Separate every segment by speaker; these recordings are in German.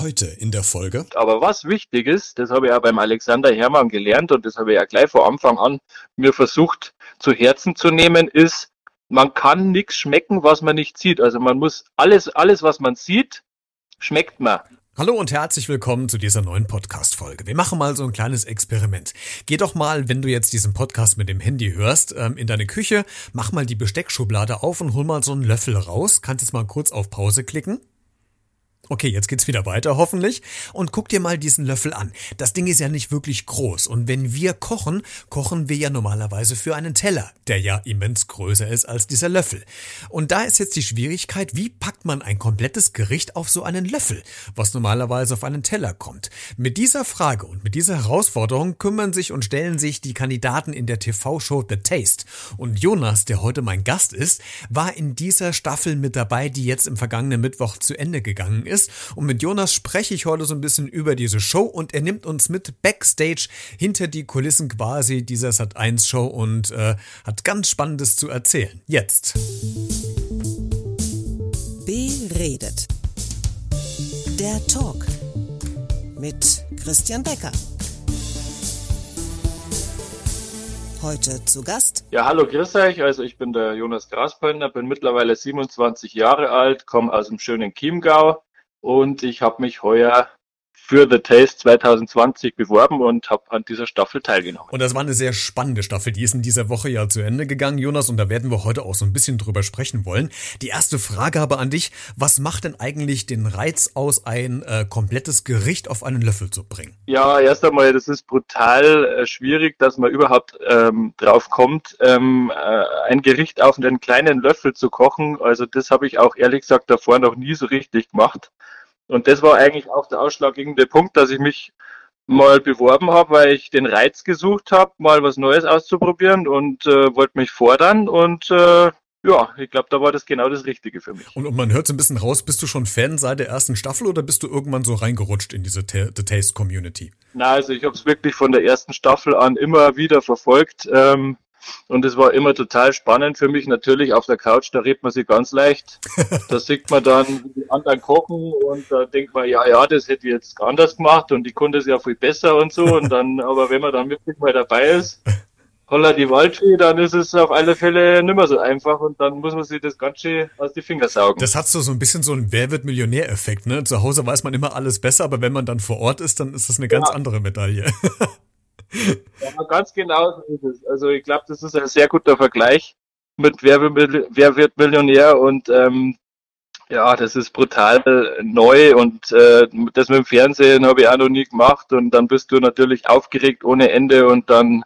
Speaker 1: Heute in der Folge.
Speaker 2: Aber was wichtig ist, das habe ich auch beim Alexander Hermann gelernt und das habe ich ja gleich vor Anfang an mir versucht zu Herzen zu nehmen, ist, man kann nichts schmecken, was man nicht sieht. Also man muss alles, alles, was man sieht, schmeckt man.
Speaker 1: Hallo und herzlich willkommen zu dieser neuen Podcast-Folge. Wir machen mal so ein kleines Experiment. Geh doch mal, wenn du jetzt diesen Podcast mit dem Handy hörst, ähm, in deine Küche, mach mal die Besteckschublade auf und hol mal so einen Löffel raus. Kannst jetzt mal kurz auf Pause klicken. Okay, jetzt geht's wieder weiter, hoffentlich. Und guck dir mal diesen Löffel an. Das Ding ist ja nicht wirklich groß. Und wenn wir kochen, kochen wir ja normalerweise für einen Teller, der ja immens größer ist als dieser Löffel. Und da ist jetzt die Schwierigkeit, wie packt man ein komplettes Gericht auf so einen Löffel, was normalerweise auf einen Teller kommt? Mit dieser Frage und mit dieser Herausforderung kümmern sich und stellen sich die Kandidaten in der TV-Show The Taste. Und Jonas, der heute mein Gast ist, war in dieser Staffel mit dabei, die jetzt im vergangenen Mittwoch zu Ende gegangen ist ist. Und mit Jonas spreche ich heute so ein bisschen über diese Show und er nimmt uns mit Backstage hinter die Kulissen quasi dieser Sat1 Show und äh, hat ganz Spannendes zu erzählen. Jetzt.
Speaker 3: Beredet. Der Talk mit Christian Becker. Heute zu Gast.
Speaker 2: Ja, hallo, grüß euch. Also ich bin der Jonas Graspöllner, bin mittlerweile 27 Jahre alt, komme aus dem schönen Chiemgau, und ich habe mich heuer für The Taste 2020 beworben und habe an dieser Staffel teilgenommen.
Speaker 1: Und das war eine sehr spannende Staffel. Die ist in dieser Woche ja zu Ende gegangen, Jonas, und da werden wir heute auch so ein bisschen drüber sprechen wollen. Die erste Frage aber an dich. Was macht denn eigentlich den Reiz aus, ein äh, komplettes Gericht auf einen Löffel zu bringen?
Speaker 2: Ja, erst einmal, das ist brutal äh, schwierig, dass man überhaupt ähm, drauf kommt, ähm, äh, ein Gericht auf einen kleinen Löffel zu kochen. Also das habe ich auch ehrlich gesagt davor noch nie so richtig gemacht. Und das war eigentlich auch der ausschlaggebende Punkt, dass ich mich mal beworben habe, weil ich den Reiz gesucht habe, mal was Neues auszuprobieren und äh, wollte mich fordern und äh, ja, ich glaube, da war das genau das Richtige für mich.
Speaker 1: Und, und man hört so ein bisschen raus, bist du schon Fan seit der ersten Staffel oder bist du irgendwann so reingerutscht in diese The Taste Community?
Speaker 2: Na, also ich habe es wirklich von der ersten Staffel an immer wieder verfolgt. Ähm, und es war immer total spannend für mich. Natürlich auf der Couch, da redet man sich ganz leicht. Da sieht man dann, wie die anderen kochen und da denkt man, ja, ja, das hätte ich jetzt anders gemacht und die Kunde ist ja viel besser und so. Und dann, aber wenn man dann wirklich mal dabei ist, holla die Waldfee, dann ist es auf alle Fälle nicht mehr so einfach und dann muss man sich das ganz schön aus die Finger saugen.
Speaker 1: Das hat so, so ein bisschen so einen Wer wird Millionär-Effekt, ne? Zu Hause weiß man immer alles besser, aber wenn man dann vor Ort ist, dann ist das eine ganz ja. andere Medaille.
Speaker 2: Ja, ganz genau so ist es. Also ich glaube, das ist ein sehr guter Vergleich mit Wer wird, Wer wird Millionär und ähm, ja, das ist brutal neu und äh, das mit dem Fernsehen habe ich auch noch nie gemacht und dann bist du natürlich aufgeregt ohne Ende und dann,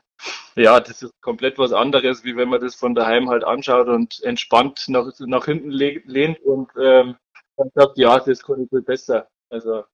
Speaker 2: ja, das ist komplett was anderes, wie wenn man das von daheim halt anschaut und entspannt nach, nach hinten lehnt und ähm, dann sagt, ja, das kann ich viel besser. Also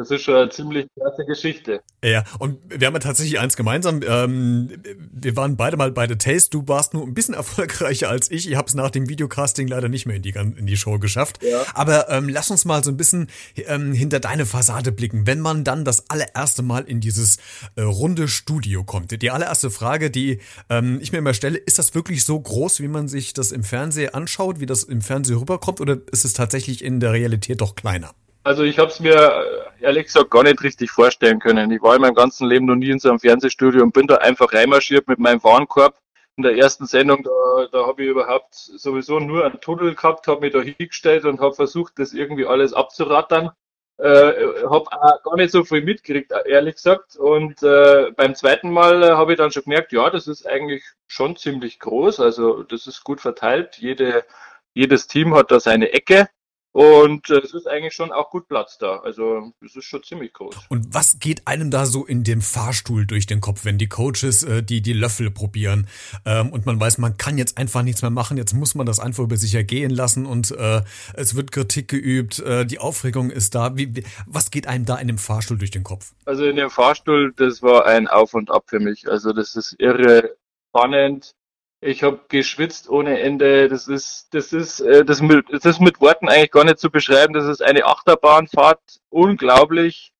Speaker 2: das ist schon eine ziemlich klasse Geschichte.
Speaker 1: Ja, und wir haben ja tatsächlich eins gemeinsam. Ähm, wir waren beide mal bei The Taste. Du warst nur ein bisschen erfolgreicher als ich. Ich habe es nach dem Videocasting leider nicht mehr in die, in die Show geschafft. Ja. Aber ähm, lass uns mal so ein bisschen ähm, hinter deine Fassade blicken. Wenn man dann das allererste Mal in dieses äh, runde Studio kommt. Die allererste Frage, die ähm, ich mir immer stelle, ist das wirklich so groß, wie man sich das im Fernsehen anschaut, wie das im Fernsehen rüberkommt? Oder ist es tatsächlich in der Realität doch kleiner?
Speaker 2: Also ich habe es mir äh, ehrlich gesagt gar nicht richtig vorstellen können. Ich war in meinem ganzen Leben noch nie in so einem Fernsehstudio und bin da einfach reinmarschiert mit meinem Warenkorb. In der ersten Sendung, da, da habe ich überhaupt sowieso nur einen Tunnel gehabt, habe mich da hingestellt und habe versucht, das irgendwie alles abzurattern. Äh, habe gar nicht so viel mitgekriegt, ehrlich gesagt. Und äh, beim zweiten Mal äh, habe ich dann schon gemerkt, ja, das ist eigentlich schon ziemlich groß. Also das ist gut verteilt. Jede, jedes Team hat da seine Ecke. Und äh, es ist eigentlich schon auch gut Platz da. Also es ist schon ziemlich groß.
Speaker 1: Und was geht einem da so in dem Fahrstuhl durch den Kopf, wenn die Coaches äh, die, die Löffel probieren ähm, und man weiß, man kann jetzt einfach nichts mehr machen, jetzt muss man das einfach über sich ergehen lassen und äh, es wird Kritik geübt, äh, die Aufregung ist da. Wie, wie, was geht einem da in dem Fahrstuhl durch den Kopf?
Speaker 2: Also in dem Fahrstuhl, das war ein Auf und Ab für mich. Also das ist irre spannend ich habe geschwitzt ohne Ende. Das ist, das ist, äh, das, mit, das ist mit Worten eigentlich gar nicht zu beschreiben. Das ist eine Achterbahnfahrt, unglaublich.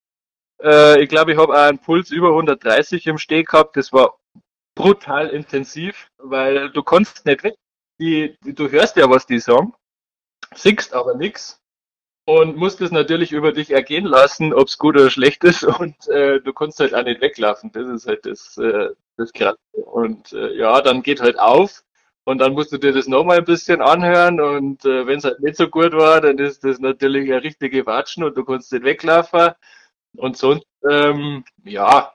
Speaker 2: Äh, ich glaube, ich habe einen Puls über 130 im Steh gehabt. Das war brutal intensiv, weil du kannst nicht weg. Die, du hörst ja, was die sagen, siehst aber nichts. Und musst es natürlich über dich ergehen lassen, ob es gut oder schlecht ist und äh, du kannst halt auch nicht weglaufen. Das ist halt das, äh, das Krasse. Und äh, ja, dann geht halt auf und dann musst du dir das nochmal ein bisschen anhören und äh, wenn es halt nicht so gut war, dann ist das natürlich eine richtige Watschen und du kannst nicht weglaufen. Und sonst, ähm, ja,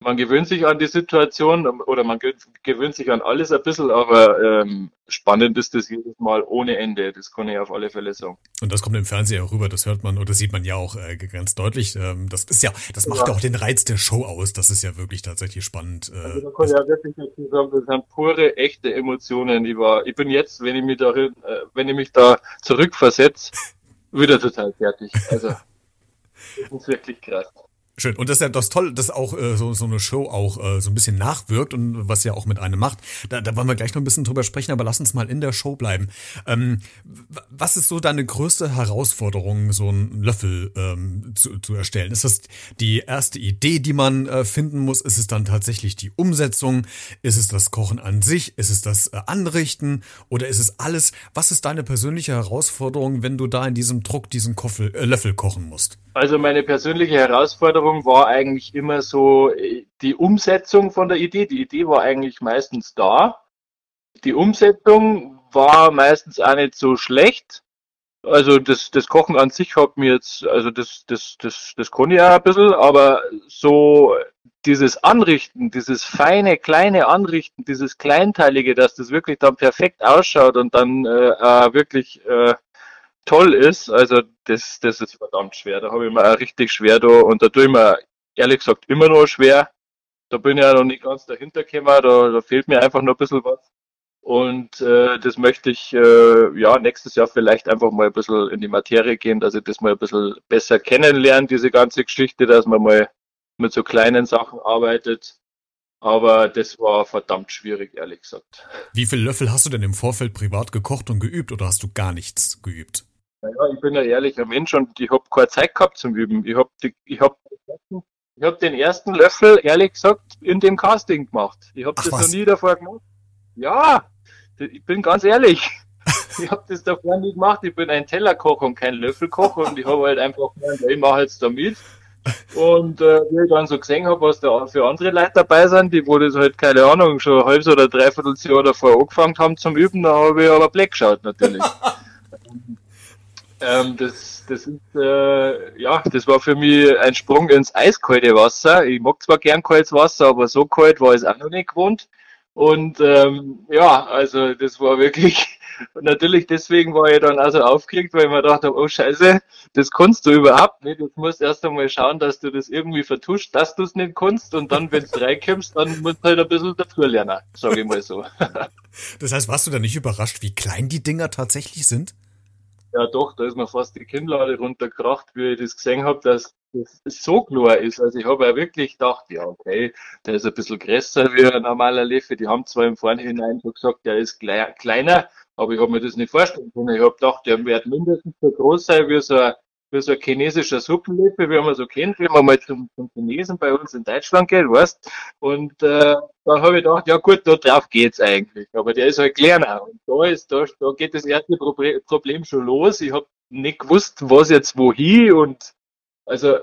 Speaker 2: man gewöhnt sich an die Situation oder man gewöhnt sich an alles ein bisschen, aber ähm, spannend ist das jedes Mal ohne Ende. Das kann ich auf alle Fälle sagen.
Speaker 1: Und das kommt im Fernsehen auch rüber, das hört man oder sieht man ja auch äh, ganz deutlich. Ähm, das ist ja, das macht ja auch den Reiz der Show aus. Das ist ja wirklich tatsächlich spannend.
Speaker 2: Äh, also man kann ja wirklich dazu sagen, das sind pure, echte Emotionen. Ich war, ich bin jetzt, wenn ich mich darin, äh, wenn ich mich da zurückversetze, wieder total fertig. Also das ist wirklich krass.
Speaker 1: Schön. Und das ist ja das toll, dass auch äh, so, so eine Show auch äh, so ein bisschen nachwirkt und was ja auch mit einem macht. Da, da wollen wir gleich noch ein bisschen drüber sprechen, aber lass uns mal in der Show bleiben. Ähm, was ist so deine größte Herausforderung, so einen Löffel ähm, zu, zu erstellen? Ist das die erste Idee, die man äh, finden muss? Ist es dann tatsächlich die Umsetzung? Ist es das Kochen an sich? Ist es das äh, Anrichten? Oder ist es alles? Was ist deine persönliche Herausforderung, wenn du da in diesem Druck diesen Koffel, äh, Löffel kochen musst?
Speaker 2: Also meine persönliche Herausforderung war eigentlich immer so äh, die Umsetzung von der Idee. Die Idee war eigentlich meistens da. Die Umsetzung war meistens auch nicht so schlecht. Also das, das Kochen an sich hat mir jetzt, also das, das, das, das konnte ich auch ein bisschen, aber so dieses Anrichten, dieses feine, kleine Anrichten, dieses Kleinteilige, dass das wirklich dann perfekt ausschaut und dann äh, wirklich äh, toll ist, also das, das ist verdammt schwer. Da habe ich mir auch richtig schwer da und da tue ich mir ehrlich gesagt immer noch schwer. Da bin ich ja noch nicht ganz dahinter gekommen, da, da fehlt mir einfach noch ein bisschen was. Und äh, das möchte ich äh, ja nächstes Jahr vielleicht einfach mal ein bisschen in die Materie gehen, dass ich das mal ein bisschen besser kennenlerne, diese ganze Geschichte, dass man mal mit so kleinen Sachen arbeitet. Aber das war verdammt schwierig, ehrlich gesagt.
Speaker 1: Wie viele Löffel hast du denn im Vorfeld privat gekocht und geübt oder hast du gar nichts geübt?
Speaker 2: Naja, ich bin ein ehrlicher Mensch und ich habe keine Zeit gehabt zum Üben. Ich habe ich hab, ich hab den ersten Löffel, ehrlich gesagt, in dem Casting gemacht. Ich habe das was? noch nie davor gemacht. Ja, ich bin ganz ehrlich. ich habe das davor nie gemacht. Ich bin ein Tellerkoch und kein Löffelkoch und ich habe halt einfach gemeint, ich mache jetzt da mit. Und äh, wie ich dann so gesehen habe, was da für andere Leute dabei sind, die wo das halt, keine Ahnung, schon ein halbes oder dreiviertel Jahr davor angefangen haben zum Üben, da habe ich aber Black geschaut natürlich. Ähm, das, das ist, äh, ja, das war für mich ein Sprung ins eiskalte Wasser. Ich mag zwar gern kaltes Wasser, aber so kalt war es auch noch nicht gewohnt. Und ähm, ja, also das war wirklich, natürlich deswegen war ich dann also aufgeregt, weil ich mir dachte, oh Scheiße, das kannst du überhaupt nicht. Du musst erst einmal schauen, dass du das irgendwie vertuscht, dass du es nicht kannst und dann, wenn du reinkommst, dann musst du halt ein bisschen dazu lernen, sage ich mal so.
Speaker 1: das heißt, warst du da nicht überrascht, wie klein die Dinger tatsächlich sind?
Speaker 2: Ja doch, da ist mir fast die Kinnlade runtergekracht, wie ich das gesehen habe, dass das so klar ist. Also ich habe ja wirklich gedacht, ja okay, der ist ein bisschen größer wie ein normaler Leffe. Die haben zwar im Vorhinein schon gesagt, der ist kleiner, aber ich habe mir das nicht vorstellen können. Ich habe gedacht, der wird mindestens so groß sein wie so ein wie so ein chinesischer Suppenlippe, wie man so kennt, wenn man mal zum, zum Chinesen bei uns in Deutschland geht, weißt Und äh, da habe ich gedacht, ja gut, da drauf geht's eigentlich. Aber der ist halt kleiner. Und da ist, da, da geht das erste Problem schon los. Ich habe nicht gewusst, was jetzt wohin und also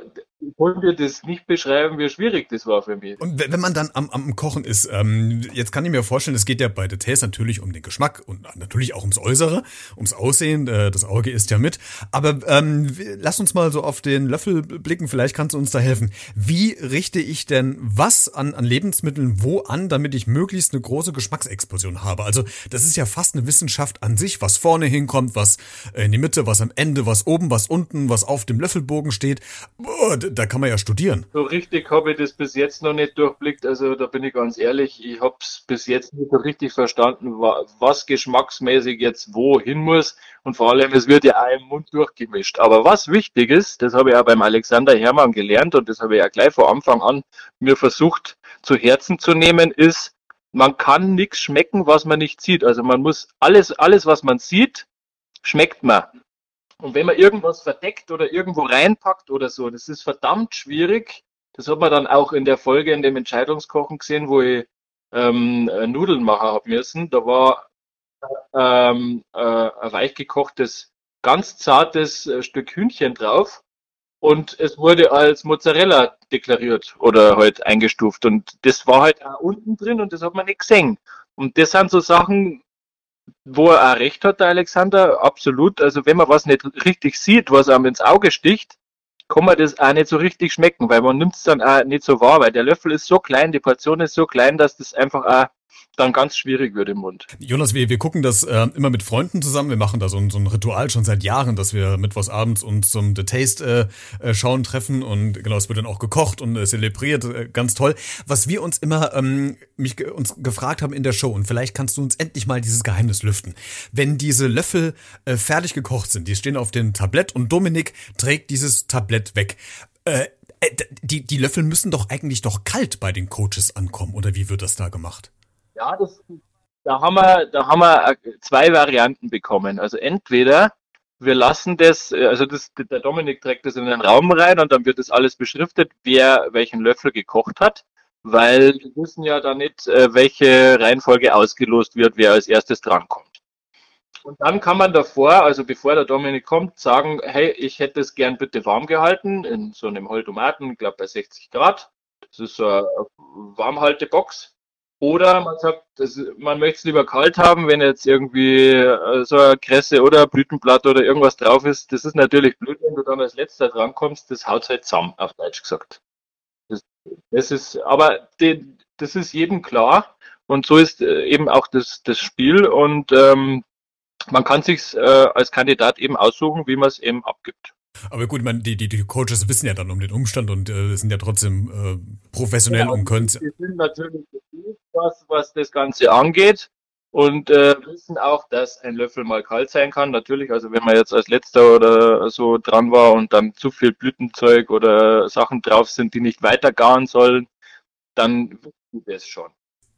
Speaker 2: ich konnte das nicht beschreiben, wie schwierig das war für mich.
Speaker 1: Und wenn man dann am, am Kochen ist, ähm, jetzt kann ich mir vorstellen, es geht ja bei Details natürlich um den Geschmack und natürlich auch ums Äußere, ums Aussehen, äh, das Auge ist ja mit. Aber ähm, lass uns mal so auf den Löffel blicken, vielleicht kannst du uns da helfen. Wie richte ich denn was an, an Lebensmitteln wo an, damit ich möglichst eine große Geschmacksexplosion habe? Also das ist ja fast eine Wissenschaft an sich, was vorne hinkommt, was in die Mitte, was am Ende, was oben, was unten, was auf dem Löffelbogen steht. Boah, da kann man ja studieren.
Speaker 2: So richtig habe ich das bis jetzt noch nicht durchblickt. Also da bin ich ganz ehrlich, ich habe es bis jetzt nicht so richtig verstanden, was geschmacksmäßig jetzt wohin muss. Und vor allem, es wird ja auch im Mund durchgemischt. Aber was wichtig ist, das habe ich auch beim Alexander Hermann gelernt und das habe ich ja gleich vor Anfang an mir versucht zu Herzen zu nehmen, ist, man kann nichts schmecken, was man nicht sieht. Also man muss alles, alles, was man sieht, schmeckt man. Und wenn man irgendwas verdeckt oder irgendwo reinpackt oder so, das ist verdammt schwierig. Das hat man dann auch in der Folge in dem Entscheidungskochen gesehen, wo ich ähm, Nudeln machen habe müssen. Da war ähm, äh, ein weichgekochtes ganz zartes äh, Stück Hühnchen drauf und es wurde als Mozzarella deklariert oder halt eingestuft und das war halt auch unten drin und das hat man nicht gesehen. Und das sind so Sachen, wo er auch recht hat, der Alexander, absolut. Also wenn man was nicht richtig sieht, was einem ins Auge sticht, kann man das auch nicht so richtig schmecken, weil man nimmt es dann auch nicht so wahr, weil der Löffel ist so klein, die Portion ist so klein, dass das einfach auch dann ganz schwierig wird im Mund.
Speaker 1: Jonas, wir, wir gucken das äh, immer mit Freunden zusammen. Wir machen da so ein, so ein Ritual schon seit Jahren, dass wir mittwochsabends uns zum The Taste äh, äh, schauen treffen und genau, es wird dann auch gekocht und äh, zelebriert, äh, ganz toll. Was wir uns immer ähm, mich uns gefragt haben in der Show und vielleicht kannst du uns endlich mal dieses Geheimnis lüften. Wenn diese Löffel äh, fertig gekocht sind, die stehen auf dem Tablett und Dominik trägt dieses Tablett weg. Äh, äh die, die Löffel müssen doch eigentlich doch kalt bei den Coaches ankommen, oder wie wird das da gemacht?
Speaker 2: Ja, das, da haben wir, da haben wir äh, zwei Varianten bekommen. Also entweder wir lassen das, äh, also das, der Dominik trägt das in den Raum rein und dann wird das alles beschriftet, wer welchen Löffel gekocht hat, weil wir wissen ja da nicht, äh, welche Reihenfolge ausgelost wird, wer als erstes drankommt. Und dann kann man davor, also bevor der Dominik kommt, sagen, hey, ich hätte es gern bitte warm gehalten, in so einem Holtomaten, ich glaube bei 60 Grad. Das ist so eine Warmhaltebox. Oder man sagt, das, man möchte es lieber kalt haben, wenn jetzt irgendwie äh, so eine Kresse oder ein Blütenblatt oder irgendwas drauf ist. Das ist natürlich blöd, wenn du dann als letzter drankommst. Das haut halt zusammen, auf Deutsch gesagt. Das, das ist, aber die, das ist jedem klar. Und so ist äh, eben auch das, das Spiel. Und ähm, man kann sich äh, als Kandidat eben aussuchen, wie man es eben abgibt.
Speaker 1: Aber gut, man, die, die, die Coaches wissen ja dann um den Umstand und äh, sind ja trotzdem äh, professionell ja, und können.
Speaker 2: Die sind natürlich was, was das Ganze angeht und äh, wissen auch, dass ein Löffel mal kalt sein kann. Natürlich, also wenn man jetzt als letzter oder so dran war und dann zu viel Blütenzeug oder Sachen drauf sind, die nicht weiter garen sollen, dann wissen die das schon.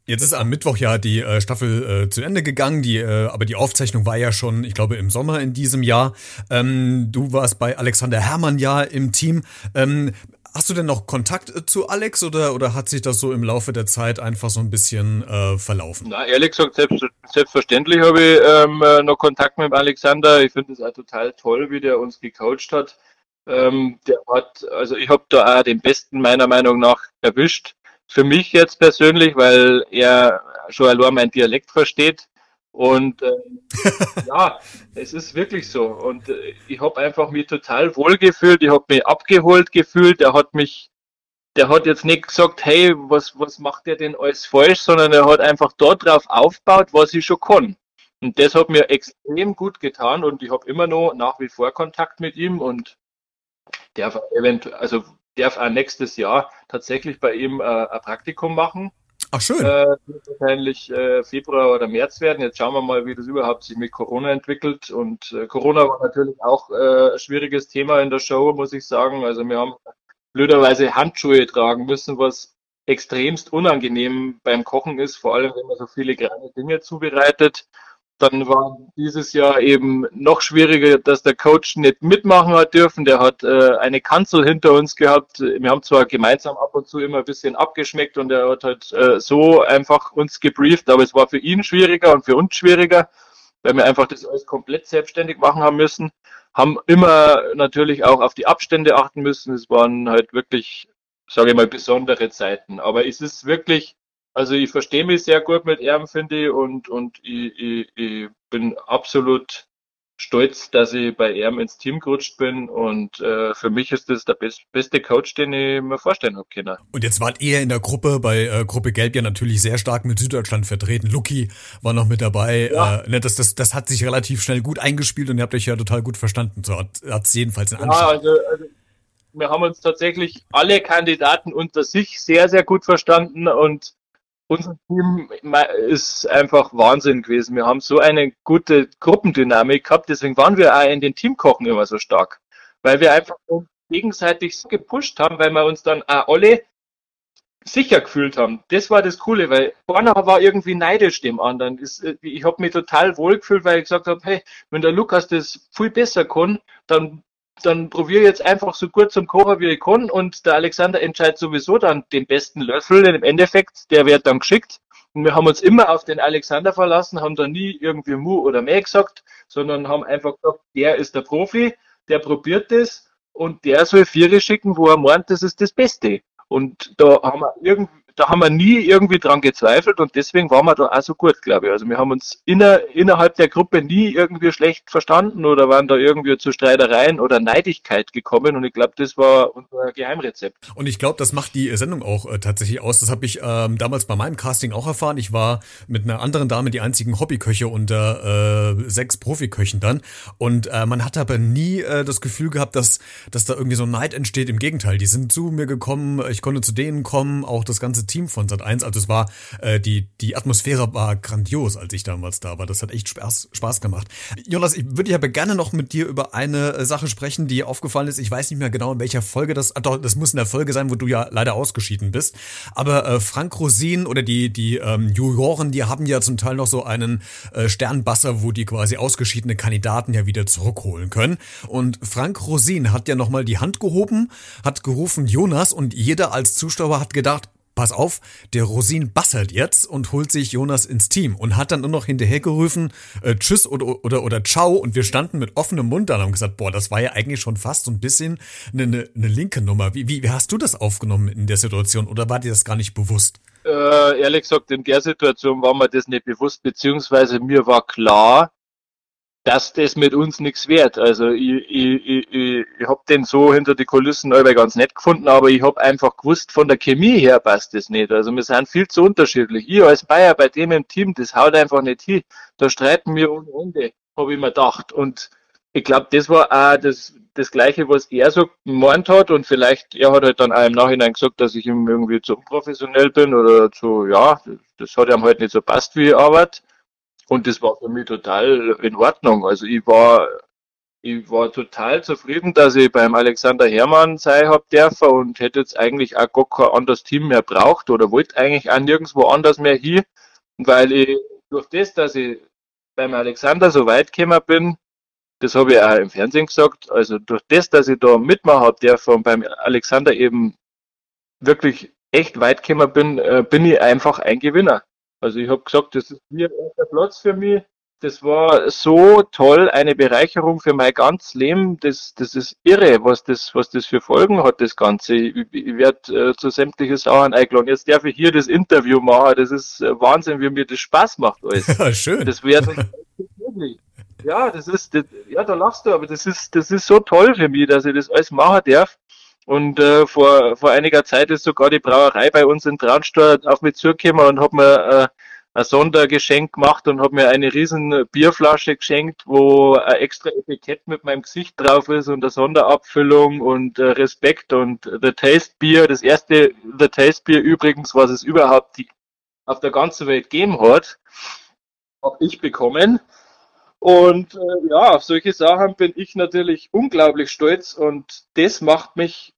Speaker 1: Jetzt ist am Mittwoch ja die äh, Staffel äh, zu Ende gegangen, die, äh, aber die Aufzeichnung war ja schon, ich glaube, im Sommer in diesem Jahr. Ähm, du warst bei Alexander Herrmann ja im Team. Ähm, hast du denn noch Kontakt äh, zu Alex oder, oder hat sich das so im Laufe der Zeit einfach so ein bisschen äh, verlaufen?
Speaker 2: Na, ehrlich gesagt, selbst, selbstverständlich habe ich ähm, äh, noch Kontakt mit Alexander. Ich finde es auch total toll, wie der uns gecoacht hat. Ähm, der hat, also ich habe da auch den Besten meiner Meinung nach erwischt für mich jetzt persönlich, weil er schon allein mein Dialekt versteht. Und äh, ja, es ist wirklich so. Und äh, ich habe einfach mich total wohl gefühlt, ich habe mich abgeholt gefühlt. Er hat mich, der hat jetzt nicht gesagt, hey, was, was macht der denn alles falsch, sondern er hat einfach dort drauf aufgebaut, was ich schon kann. Und das hat mir extrem gut getan und ich habe immer noch nach wie vor Kontakt mit ihm und der eventuell, also darf auch nächstes Jahr tatsächlich bei ihm äh, ein Praktikum machen.
Speaker 1: Ach schön. Äh,
Speaker 2: wahrscheinlich äh, Februar oder März werden. Jetzt schauen wir mal, wie das überhaupt sich mit Corona entwickelt. Und äh, Corona war natürlich auch äh, ein schwieriges Thema in der Show, muss ich sagen. Also wir haben blöderweise Handschuhe tragen müssen, was extremst unangenehm beim Kochen ist, vor allem wenn man so viele kleine Dinge zubereitet. Dann war dieses Jahr eben noch schwieriger, dass der Coach nicht mitmachen hat dürfen. Der hat äh, eine Kanzel hinter uns gehabt. Wir haben zwar gemeinsam ab und zu immer ein bisschen abgeschmeckt und er hat halt äh, so einfach uns gebrieft, aber es war für ihn schwieriger und für uns schwieriger, weil wir einfach das alles komplett selbstständig machen haben müssen. Haben immer natürlich auch auf die Abstände achten müssen. Es waren halt wirklich, sage ich mal, besondere Zeiten. Aber es ist wirklich also ich verstehe mich sehr gut mit ihm, finde ich, und, und ich, ich, ich bin absolut stolz, dass ich bei ihm ins Team gerutscht bin und äh, für mich ist das der best, beste Coach, den ich mir vorstellen habe können.
Speaker 1: Und jetzt wart ihr in der Gruppe, bei äh, Gruppe Gelb ja natürlich sehr stark mit Süddeutschland vertreten. Lucky war noch mit dabei. Ja. Äh, ne, das, das, das hat sich relativ schnell gut eingespielt und ihr habt euch ja total gut verstanden. So hat es jedenfalls in
Speaker 2: Anspruch. Ja, also, also wir haben uns tatsächlich alle Kandidaten unter sich sehr, sehr gut verstanden und unser Team ist einfach Wahnsinn gewesen. Wir haben so eine gute Gruppendynamik gehabt, deswegen waren wir auch in den Teamkochen immer so stark. Weil wir einfach gegenseitig so gepusht haben, weil wir uns dann auch alle sicher gefühlt haben. Das war das Coole, weil vorne war irgendwie neidisch dem anderen. Ich habe mich total wohl gefühlt, weil ich gesagt habe, hey, wenn der Lukas das viel besser kann, dann dann probiere jetzt einfach so gut zum Kochen, wie ich kann und der Alexander entscheidet sowieso dann den besten Löffel. Im Endeffekt, der wird dann geschickt. Und wir haben uns immer auf den Alexander verlassen, haben da nie irgendwie Mu oder mehr gesagt, sondern haben einfach gesagt, der ist der Profi, der probiert das und der soll Viere schicken, wo er meint, das ist das Beste. Und da haben wir irgendwie da haben wir nie irgendwie dran gezweifelt und deswegen waren wir da auch so gut, glaube ich. Also wir haben uns inner, innerhalb der Gruppe nie irgendwie schlecht verstanden oder waren da irgendwie zu Streitereien oder Neidigkeit gekommen und ich glaube, das war unser Geheimrezept.
Speaker 1: Und ich glaube, das macht die Sendung auch äh, tatsächlich aus. Das habe ich ähm, damals bei meinem Casting auch erfahren. Ich war mit einer anderen Dame die einzigen Hobbyköche unter äh, sechs Profiköchen dann und äh, man hat aber nie äh, das Gefühl gehabt, dass, dass da irgendwie so Neid entsteht. Im Gegenteil, die sind zu mir gekommen, ich konnte zu denen kommen, auch das ganze Team von Sat 1. Also es war äh, die die Atmosphäre war grandios, als ich damals da war. Das hat echt Spaß Spaß gemacht. Jonas, ich würde ja gerne noch mit dir über eine äh, Sache sprechen, die aufgefallen ist. Ich weiß nicht mehr genau in welcher Folge das. Ah, doch, das muss in der Folge sein, wo du ja leider ausgeschieden bist. Aber äh, Frank Rosin oder die die ähm, Juroren, die haben ja zum Teil noch so einen äh, Sternbasser, wo die quasi ausgeschiedene Kandidaten ja wieder zurückholen können. Und Frank Rosin hat ja noch mal die Hand gehoben, hat gerufen Jonas und jeder als Zuschauer hat gedacht, pass auf, der Rosin bassert jetzt und holt sich Jonas ins Team und hat dann nur noch hinterhergerufen, äh, tschüss oder, oder, oder ciao und wir standen mit offenem Mund da und haben gesagt, boah, das war ja eigentlich schon fast so ein bisschen eine, eine, eine linke Nummer. Wie, wie, wie hast du das aufgenommen in der Situation oder war dir das gar nicht bewusst?
Speaker 2: Äh, ehrlich gesagt, in der Situation war mir das nicht bewusst, beziehungsweise mir war klar, dass das mit uns nichts wert. Also ich, ich, ich, ich, habe den so hinter die Kulissen aber ganz nett gefunden, aber ich habe einfach gewusst, von der Chemie her passt das nicht. Also wir sind viel zu unterschiedlich. Ich als Bayer bei dem im Team, das haut einfach nicht hin. Da streiten wir ohne Ende, habe ich mir gedacht. Und ich glaube, das war auch das, das Gleiche, was er so gemeint hat und vielleicht, er hat halt dann auch im Nachhinein gesagt, dass ich ihm irgendwie zu unprofessionell bin oder zu, ja, das hat ihm halt nicht so passt, wie ich arbeite. Und das war für mich total in Ordnung. Also ich war, ich war total zufrieden, dass ich beim Alexander Hermann sein hab dürfen und hätte jetzt eigentlich auch gar kein anderes Team mehr braucht oder wollte eigentlich auch nirgendwo anders mehr hin, weil ich durch das, dass ich beim Alexander so weit gekommen bin, das habe ich auch im Fernsehen gesagt, also durch das, dass ich da mitmachen habe dürfen und beim Alexander eben wirklich echt weit gekommen bin, äh, bin ich einfach ein Gewinner. Also ich habe gesagt, das ist ein erster Platz für mich. Das war so toll, eine Bereicherung für mein ganzes Leben. Das, das ist irre, was das, was das für Folgen hat, das Ganze. Ich, ich werde äh, zu sämtlichen Sachen eingeladen. Jetzt darf ich hier das Interview machen. Das ist äh, Wahnsinn, wie mir das Spaß macht alles.
Speaker 1: Ja, schön.
Speaker 2: Das wäre Ja, das ist, das, ja, da lachst du, aber das ist, das ist so toll für mich, dass ich das alles machen darf. Und äh, vor, vor einiger Zeit ist sogar die Brauerei bei uns in Traunstein auf mich zugekommen und hat mir äh, ein Sondergeschenk gemacht und hat mir eine riesen Bierflasche geschenkt, wo ein extra Etikett mit meinem Gesicht drauf ist und eine Sonderabfüllung und äh, Respekt und The Taste Beer, das erste The Taste Beer übrigens, was es überhaupt die, auf der ganzen Welt gegeben hat, habe ich bekommen. Und äh, ja, auf solche Sachen bin ich natürlich unglaublich stolz und das macht mich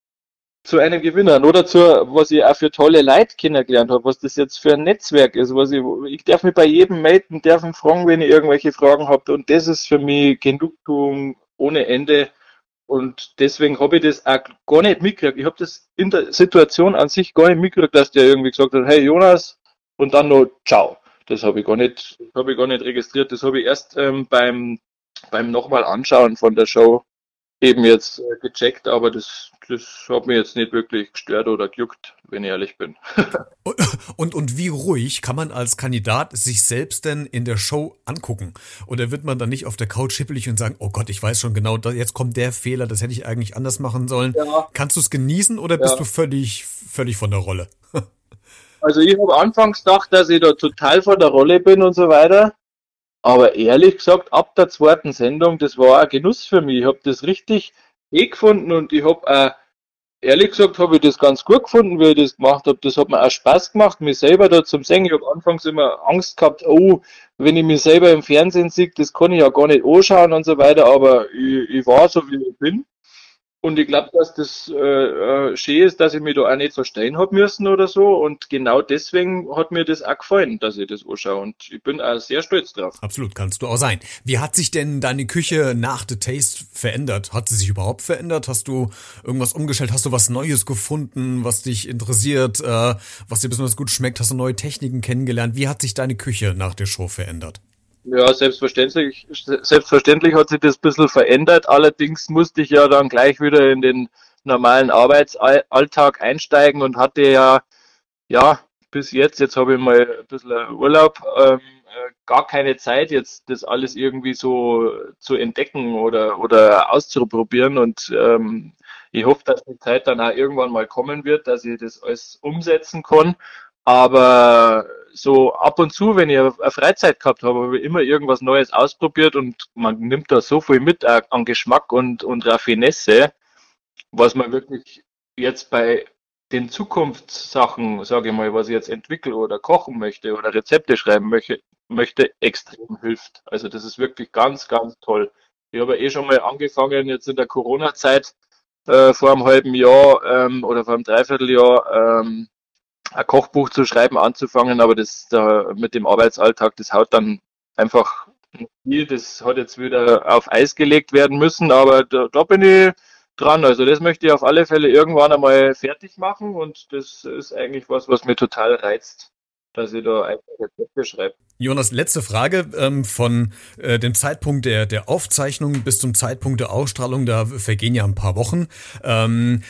Speaker 2: zu einem Gewinner oder zu, was ich auch für tolle Leute kennengelernt habe, was das jetzt für ein Netzwerk ist, was ich, ich darf mich bei jedem melden, darf ihn fragen, wenn ich irgendwelche Fragen habe und das ist für mich Genugtuung ohne Ende und deswegen habe ich das auch gar nicht mitgekriegt. Ich habe das in der Situation an sich gar nicht mitgekriegt, dass der irgendwie gesagt hat, hey Jonas und dann noch ciao. Das habe ich gar nicht, habe ich gar nicht registriert. Das habe ich erst ähm, beim beim nochmal anschauen von der Show eben jetzt äh, gecheckt, aber das, das hat mir jetzt nicht wirklich gestört oder gejuckt, wenn ich ehrlich bin.
Speaker 1: und, und wie ruhig kann man als Kandidat sich selbst denn in der Show angucken? Oder wird man dann nicht auf der Couch hippelig und sagen, oh Gott, ich weiß schon genau, jetzt kommt der Fehler, das hätte ich eigentlich anders machen sollen. Ja. Kannst du es genießen oder bist ja. du völlig, völlig von der Rolle?
Speaker 2: also ich habe anfangs gedacht, dass ich da total von der Rolle bin und so weiter. Aber ehrlich gesagt, ab der zweiten Sendung, das war ein Genuss für mich. Ich habe das richtig eh gefunden und ich habe auch, ehrlich gesagt, habe ich das ganz gut gefunden, wie ich das gemacht habe. Das hat mir auch Spaß gemacht, mich selber da zum Singen. Ich habe anfangs immer Angst gehabt, oh, wenn ich mich selber im Fernsehen sehe, das kann ich ja gar nicht anschauen und so weiter, aber ich, ich war so, wie ich bin. Und ich glaube, dass das äh, äh, schön ist, dass ich mich da auch nicht verstehen hab müssen oder so. Und genau deswegen hat mir das auch gefallen, dass ich das anschaue. Und ich bin auch sehr stolz drauf.
Speaker 1: Absolut, kannst du auch sein. Wie hat sich denn deine Küche nach The Taste verändert? Hat sie sich überhaupt verändert? Hast du irgendwas umgestellt? Hast du was Neues gefunden, was dich interessiert, äh, was dir besonders gut schmeckt? Hast du neue Techniken kennengelernt? Wie hat sich deine Küche nach der Show verändert?
Speaker 2: Ja, selbstverständlich, selbstverständlich hat sich das ein bisschen verändert. Allerdings musste ich ja dann gleich wieder in den normalen Arbeitsalltag einsteigen und hatte ja, ja, bis jetzt, jetzt habe ich mal ein bisschen Urlaub, ähm, äh, gar keine Zeit, jetzt das alles irgendwie so zu entdecken oder, oder auszuprobieren. Und ähm, ich hoffe, dass die Zeit dann auch irgendwann mal kommen wird, dass ich das alles umsetzen kann. Aber so ab und zu, wenn ich eine Freizeit gehabt habe, habe ich immer irgendwas Neues ausprobiert und man nimmt da so viel mit äh, an Geschmack und, und Raffinesse, was man wirklich jetzt bei den Zukunftssachen, sage ich mal, was ich jetzt entwickle oder kochen möchte oder Rezepte schreiben möchte, möchte extrem hilft. Also das ist wirklich ganz, ganz toll. Ich habe eh schon mal angefangen, jetzt in der Corona-Zeit äh, vor einem halben Jahr ähm, oder vor einem Dreivierteljahr ähm, ein Kochbuch zu schreiben anzufangen, aber das da mit dem Arbeitsalltag, das haut dann einfach viel. Das hat jetzt wieder auf Eis gelegt werden müssen, aber da, da bin ich dran. Also das möchte ich auf alle Fälle irgendwann einmal fertig machen und das ist eigentlich was, was mir total reizt dass ich da einfach Rezepte schreibe.
Speaker 1: Jonas, letzte Frage ähm, von äh, dem Zeitpunkt der, der Aufzeichnung bis zum Zeitpunkt der Ausstrahlung, da vergehen ja ein paar Wochen. Ähm,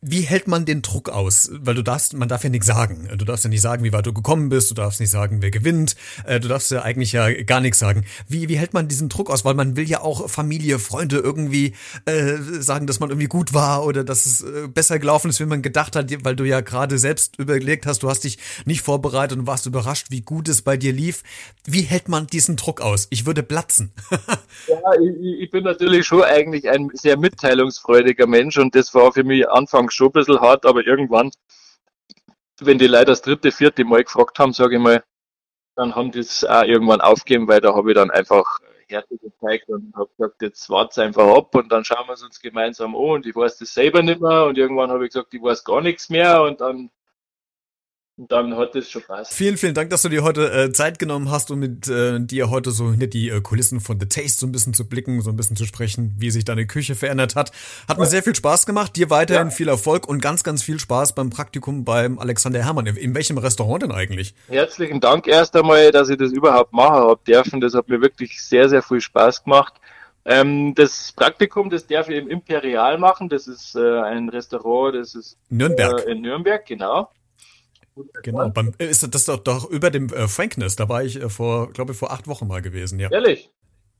Speaker 1: wie hält man den Druck aus? Weil du darfst, man darf ja nichts sagen. Du darfst ja nicht sagen, wie weit du gekommen bist. Du darfst nicht sagen, wer gewinnt. Äh, du darfst ja eigentlich ja gar nichts sagen. Wie, wie hält man diesen Druck aus? Weil man will ja auch Familie, Freunde irgendwie äh, sagen, dass man irgendwie gut war oder dass es äh, besser gelaufen ist, wie man gedacht hat, weil du ja gerade selbst überlegt hast, du hast dich nicht vorbereitet und warst überrascht, wie gut es bei dir lief. Wie hält man diesen Druck aus? Ich würde platzen.
Speaker 2: ja, ich, ich bin natürlich schon eigentlich ein sehr mitteilungsfreudiger Mensch und das war für mich Anfang Anfang schon ein bisschen hart, aber irgendwann, wenn die Leute das dritte, vierte Mal gefragt haben, sage ich mal, dann haben die es auch irgendwann aufgegeben, weil da habe ich dann einfach Härte gezeigt und habe gesagt, jetzt wart's einfach ab und dann schauen wir es uns gemeinsam an und ich weiß das selber nicht mehr und irgendwann habe ich gesagt, ich weiß gar nichts mehr und dann dann hat es schon passt.
Speaker 1: Vielen, vielen Dank, dass du dir heute äh, Zeit genommen hast, um mit äh, dir heute so hinter die äh, Kulissen von The Taste so ein bisschen zu blicken, so ein bisschen zu sprechen, wie sich deine Küche verändert hat. Hat ja. mir sehr viel Spaß gemacht. Dir weiterhin ja. viel Erfolg und ganz, ganz viel Spaß beim Praktikum beim Alexander Hermann. In, in welchem Restaurant denn eigentlich?
Speaker 2: Herzlichen Dank erst einmal, dass ich das überhaupt machen habe dürfen. Das hat mir wirklich sehr, sehr viel Spaß gemacht. Ähm, das Praktikum, das darf ich im Imperial machen. Das ist äh, ein Restaurant, das ist
Speaker 1: Nürnberg.
Speaker 2: Äh, in Nürnberg, genau.
Speaker 1: Genau, beim, äh, ist das doch, doch über dem äh, Frankness, da war ich äh, vor, glaube ich, vor acht Wochen mal gewesen, ja.
Speaker 2: Ehrlich?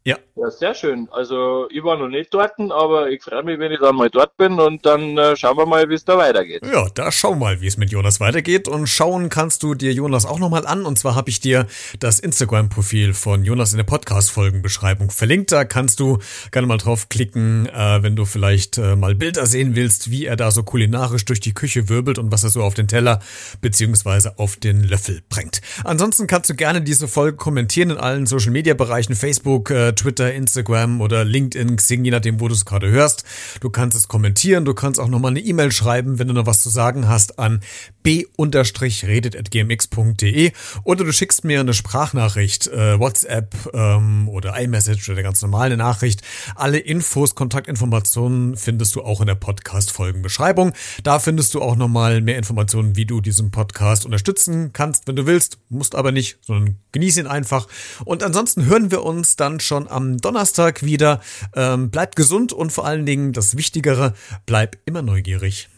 Speaker 1: Ja.
Speaker 2: Ja, sehr schön. Also ich war noch nicht dort, aber ich freue mich, wenn ich dann mal dort bin und dann äh, schauen wir mal, wie es da weitergeht.
Speaker 1: Ja, da schau mal, wie es mit Jonas weitergeht und schauen kannst du dir Jonas auch nochmal an und zwar habe ich dir das Instagram-Profil von Jonas in der Podcast-Folgenbeschreibung verlinkt. Da kannst du gerne mal draufklicken, äh, wenn du vielleicht äh, mal Bilder sehen willst, wie er da so kulinarisch durch die Küche wirbelt und was er so auf den Teller beziehungsweise auf den Löffel bringt. Ansonsten kannst du gerne diese Folge kommentieren in allen Social-Media-Bereichen, Facebook, Twitter, Instagram oder LinkedIn, Xing, je nachdem, wo du es gerade hörst. Du kannst es kommentieren, du kannst auch nochmal eine E-Mail schreiben, wenn du noch was zu sagen hast, an b-redet.gmx.de oder du schickst mir eine Sprachnachricht, äh, WhatsApp ähm, oder iMessage oder ganz normale Nachricht. Alle Infos, Kontaktinformationen findest du auch in der Podcast-Folgenbeschreibung. Da findest du auch nochmal mehr Informationen, wie du diesen Podcast unterstützen kannst, wenn du willst. Musst aber nicht, sondern genieß ihn einfach. Und ansonsten hören wir uns dann schon am Donnerstag wieder. Ähm, bleibt gesund und vor allen Dingen das Wichtigere, bleib immer neugierig.